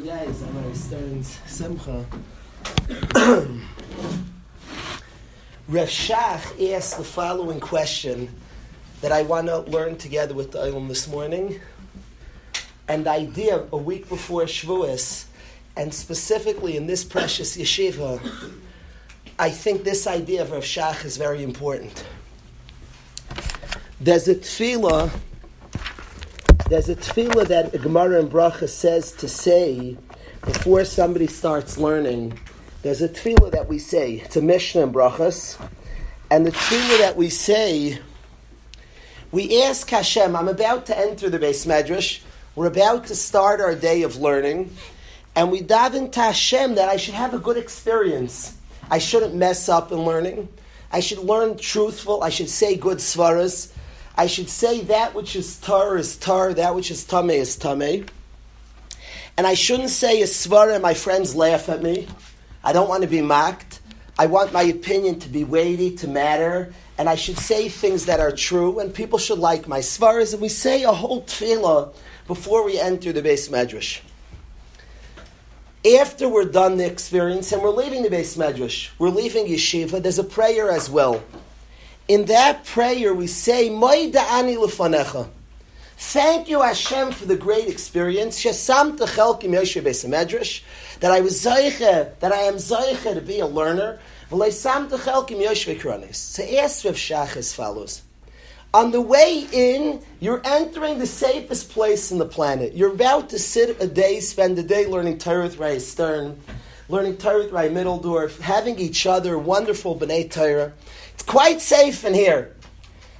the guys on my Stern's Simcha. Rav Shach asked the following question that I want to learn together with the Ilum this morning. And the idea a week before Shavuos, and specifically in this precious yeshiva, I think this idea of Rav Shach is very important. There's a tefillah, there's a tefillah that Gemara and Bracha says to say before somebody starts learning. There's a tefillah that we say. It's a Mishnah in Brachas. And the tefillah that we say, we ask Hashem, I'm about to enter the Beis Medrash. We're about to start our day of learning. And we daven to Hashem that I should have a good experience. I shouldn't mess up in learning. I should learn truthful. I should say good svaras. I should say that which is tar is tar, that which is tame is tame. And I shouldn't say a svara and my friends laugh at me. I don't want to be mocked. I want my opinion to be weighty, to matter, and I should say things that are true, and people should like my svaras. And we say a whole tefillah before we enter the Beis Medrash. After we're done the experience and we're leaving the Beis Medrash, we're leaving yeshiva, there's a prayer as well. In that prayer, we say, lefanecha. Thank you, Hashem, for the great experience. That I was Zayche, that I am Zayche to be a learner. So Rav Shach as follows. On the way in, you're entering the safest place in the planet. You're about to sit a day, spend a day learning Torah with Ray Stern, learning Torah Ray Middledorf, having each other, wonderful B'nai Torah. It's quite safe in here.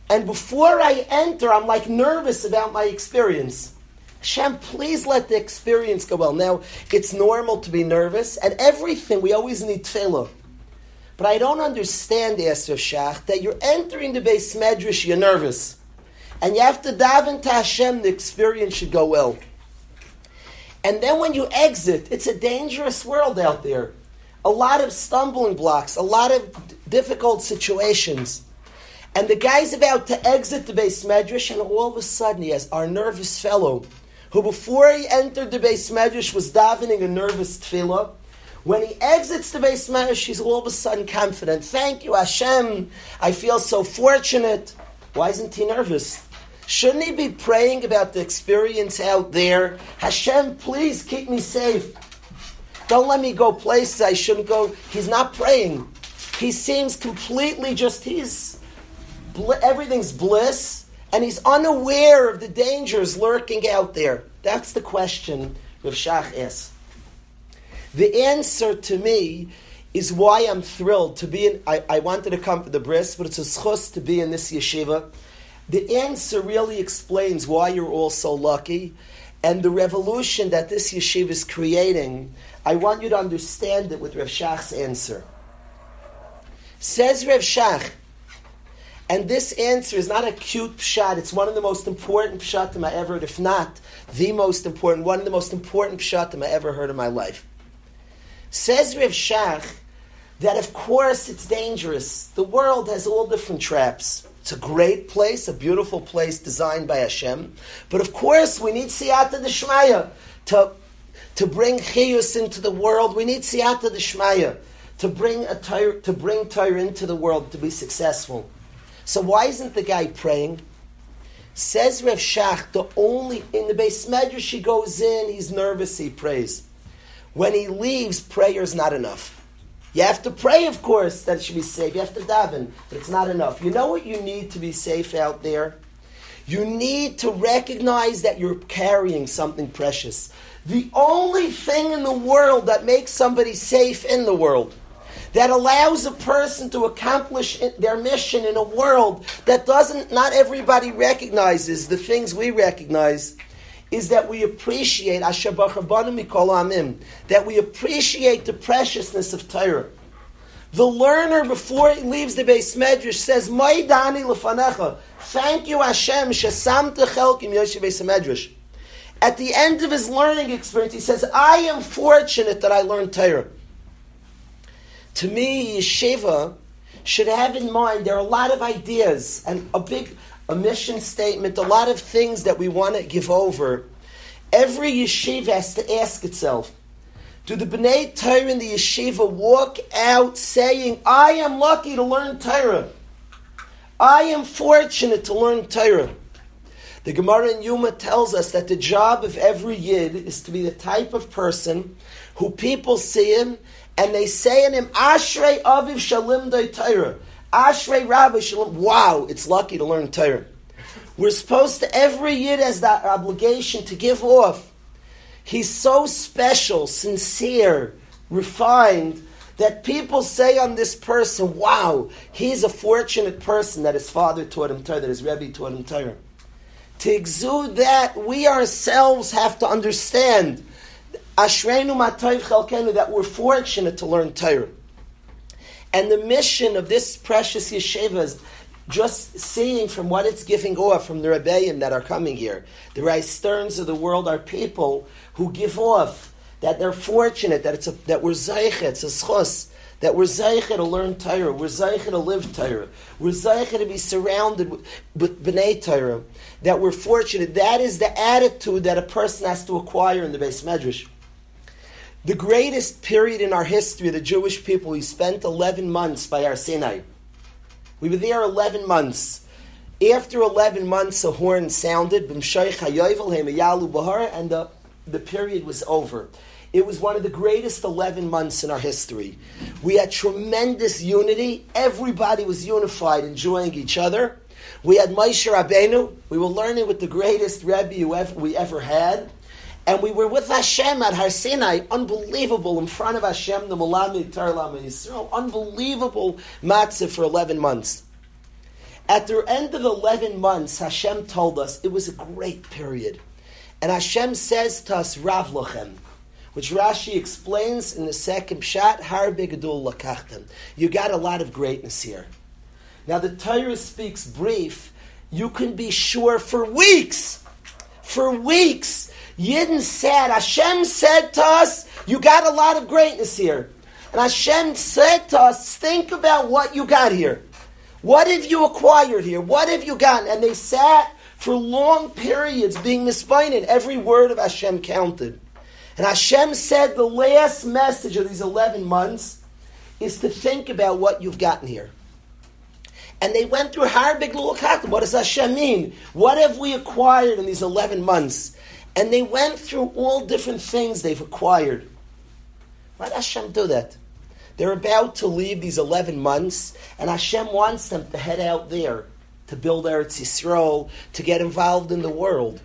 And before I enter, I'm like nervous about my experience. Hashem, please let the experience go well. Now, it's normal to be nervous, and everything, we always need tefillah. But I don't understand, Esther Shach, that you're entering the Beis Medrash, you're nervous. And you have to daven to Hashem, the experience should go well. And then when you exit, it's a dangerous world out there. A lot of stumbling blocks, a lot of difficult situations. And the guy's about to exit the Beis Medrash, and all of a sudden he has our nervous fellow who before he entered the Beis Medrash was davening a nervous tefillah. When he exits the Beis Medrash, he's all of a sudden confident. Thank you, Hashem. I feel so fortunate. Why isn't he nervous? Shouldn't he be praying about the experience out there? Hashem, please keep me safe. Don't let me go places I shouldn't go. He's not praying. He seems completely just, he's, everything's bliss and he's unaware of the dangers lurking out there? That's the question Rav Shach asks. The answer to me is why I'm thrilled to be in. I, I wanted to come for the bris, but it's a schus to be in this yeshiva. The answer really explains why you're all so lucky and the revolution that this yeshiva is creating. I want you to understand it with Rav Shach's answer. Says Rav Shach, and this answer is not a cute pshat. It's one of the most important pshatim I ever heard, if not the most important, one of the most important pshatim I ever heard in my life. Says Rav Shach that of course it's dangerous. The world has all different traps. It's a great place, a beautiful place designed by Hashem. But of course we need siyata d'shmaya to, to bring chiyus into the world. We need siyata d'shmaya to bring a to bring Torah into the world to be successful. So why isn't the guy praying? Says Rav Shach, the only in the Beis Medrash he goes in, he's nervous, he prays. When he leaves, prayer is not enough. You have to pray, of course, that it should be safe. You have to daven, but it's not enough. You know what you need to be safe out there? You need to recognize that you're carrying something precious. The only thing in the world that makes somebody safe in the world that allows a person to accomplish their mission in a world that doesn't, not everybody recognizes the things we recognize, is that we appreciate, that we appreciate the preciousness of Torah. The learner, before he leaves the Beis Medrash, says, lefanecha. Thank you, Hashem, Beis Medrash. At the end of his learning experience, he says, I am fortunate that I learned Torah. To me, yeshiva should have in mind there are a lot of ideas and a big a mission statement, a lot of things that we want to give over. Every yeshiva has to ask itself, do the B'nai Torah in the yeshiva walk out saying, I am lucky to learn Torah. I am fortunate to learn Torah. The Gemara in Yoma tells us that the job of every Yid is to be the type of person who people see him and they say in him, Ashrei Aviv Shalim Dei Torah. Ashrei Rabbi Shalim. Wow, it's lucky to learn Torah. We're supposed to, every Yid has that obligation to give off. He's so special, sincere, refined, that people say on this person, wow, he's a fortunate person that his father taught him Torah, that his Rebbe taught him Torah. To exude that, we ourselves have to understand Ashreinu Matayv Chalkenu, that we're fortunate to learn Torah. And the mission of this precious yeshiva is just seeing from what it's giving off from the rebellion that are coming here. The Reisterns of the world are people who give off that they're fortunate, that it's a, that we're zeichet, it's a schos, that we're zeichet to learn Torah, we're zeichet to live Torah, we're zeichet to be surrounded with, with bnei Torah, that we're fortunate. That is the attitude that a person has to acquire in the Beis medrash. The greatest period in our history, the Jewish people, we spent 11 months by Har Sinai. We were there 11 months. After 11 months, a horn sounded, and the, the period was over. It was one of the greatest 11 months in our history. We had tremendous unity. Everybody was unified, enjoying each other. We had Moshe Rabbeinu. We were learning with the greatest Rebbe we ever had. And we were with Hashem at Har Sinai, unbelievable, in front of Hashem, the Malami Tarlam Yisrael, unbelievable matzah for 11 months. At the end of 11 months, Hashem told us it was a great period. And Hashem says to us, Rav Lochem, which Rashi explains in the second Pshat, Har Begadul Lakachtem. You got a lot of greatness here. Now the Torah speaks brief. You can be sure for weeks, for weeks, Yidden said, Hashem said to us, you got a lot of greatness here. And Hashem said to us, think about what you got here. What have you acquired here? What have you gotten? And they sat for long periods being mispined. Every word of Hashem counted. And Hashem said the last message of these 11 months is to think about what you've gotten here. And they went through Harbig Lulakat. What does Hashem mean? What have we acquired in these 11 months? And they went through all different things they've acquired. Why does Hashem do that? They're about to leave these 11 months, and Hashem wants them to head out there to build Eretz Yisrael, to get involved in the world.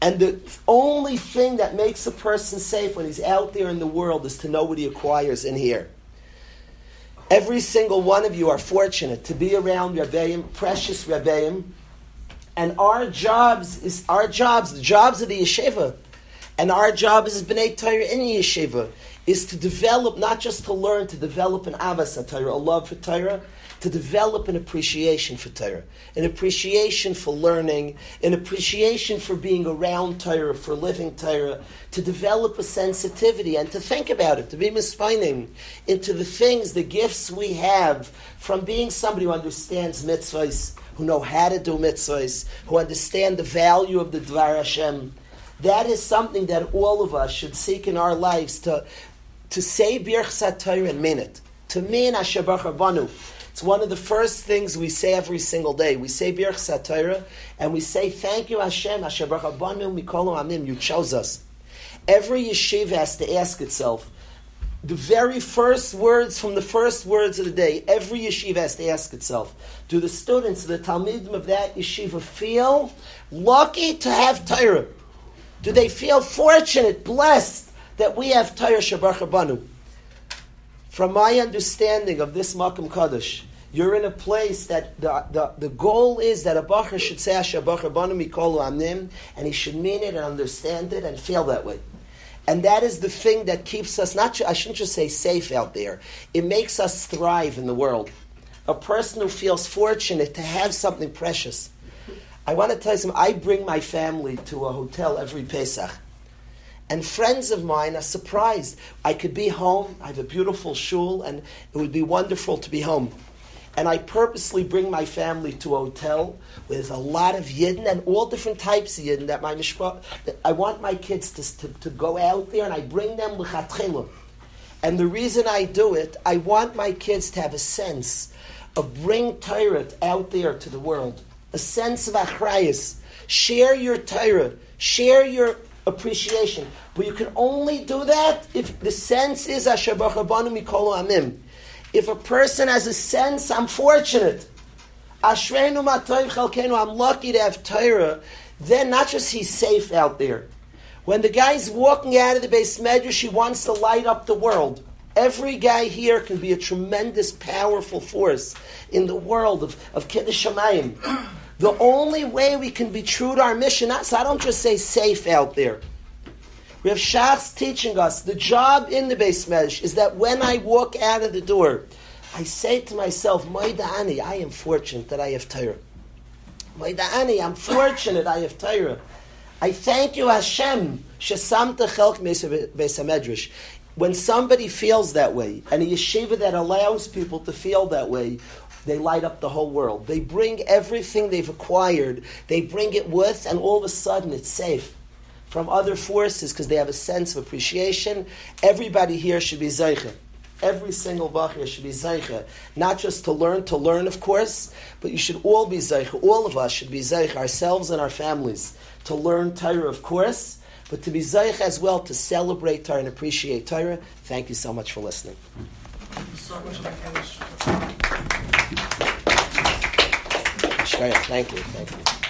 And the only thing that makes a person safe when he's out there in the world is to know what he acquires in here. Every single one of you are fortunate to be around Rebbeim, precious Rebbeim, and our jobs is our jobs, the jobs of the yeshiva, and our job as bnei Torah in the yeshiva is to develop, not just to learn, to develop an avas Torah, a love for Torah, to develop an appreciation for Torah, an appreciation for learning, an appreciation for being around Torah, for living Torah, to develop a sensitivity and to think about it, to be mispining into the things, the gifts we have from being somebody who understands mitzvahs, who know how to do mitzvahs, who understand the value of the Dvar Hashem. That is something that all of us should seek in our lives to, to say Birchas HaTorah and mean it. To mean Asher Banu. It's one of the first things we say every single day. We say Birchas HaTorah and we say, Thank you, Hashem, Asher Banu Mikolo Amim, you chose us. Every yeshiva has to ask itself, the very first words from the first words of the day, every yeshiva has to ask itself, do the students, the Talmidim of that yeshiva feel lucky to have Torah? Do they feel fortunate, blessed that we have Torah Shabbat Banu? From my understanding of this Makam Kaddish, you're in a place that the, the, the goal is that a Bacher should say Shabbat Banu Amnim, and he should mean it and understand it and feel that way. And that is the thing that keeps us, not, I shouldn't just say safe out there, it makes us thrive in the world. A person who feels fortunate to have something precious. I want to tell you something. I bring my family to a hotel every Pesach. And friends of mine are surprised. I could be home, I have a beautiful shul, and it would be wonderful to be home. And I purposely bring my family to a hotel where there's a lot of yidden and all different types of yidden that my mishpah, I want my kids to, to, to go out there and I bring them l'chatchilah. And the reason I do it, I want my kids to have a sense of bring Torah out there to the world, a sense of achrayas. Share your Torah, share your appreciation. But you can only do that if the sense is Asher Mikolo Amim. If a person has a sense, I'm fortunate. Ashreinu Matoiv Chalkenu, I'm lucky to have Torah. Then not just he's safe out there. When the guy's walking out of the Beis medrash, he wants to light up the world. Every guy here can be a tremendous, powerful force in the world of, of Kiddush Shamayim. The only way we can be true to our mission, so I don't just say safe out there. We have Shas teaching us the job in the Beis medrash is that when I walk out of the door, I say to myself, Maidani, I am fortunate that I have Torah. Maidani, I'm fortunate I have Torah. I thank you, Hashem, Shesamta Chelk Beis When somebody feels that way, and a yeshiva that allows people to feel that way, they light up the whole world. They bring everything they've acquired, they bring it with, and all of a sudden it's safe from other forces because they have a sense of appreciation. Everybody here should be Zeicha. Every single Bachir should be Zeicha. Not just to learn, to learn, of course, but you should all be Zeicha. All of us should be Zeicha, ourselves and our families. To learn Torah, of course, but to be Zeicha as well, to celebrate Torah and appreciate Torah. Thank you so much for listening. Thank you. Thank you.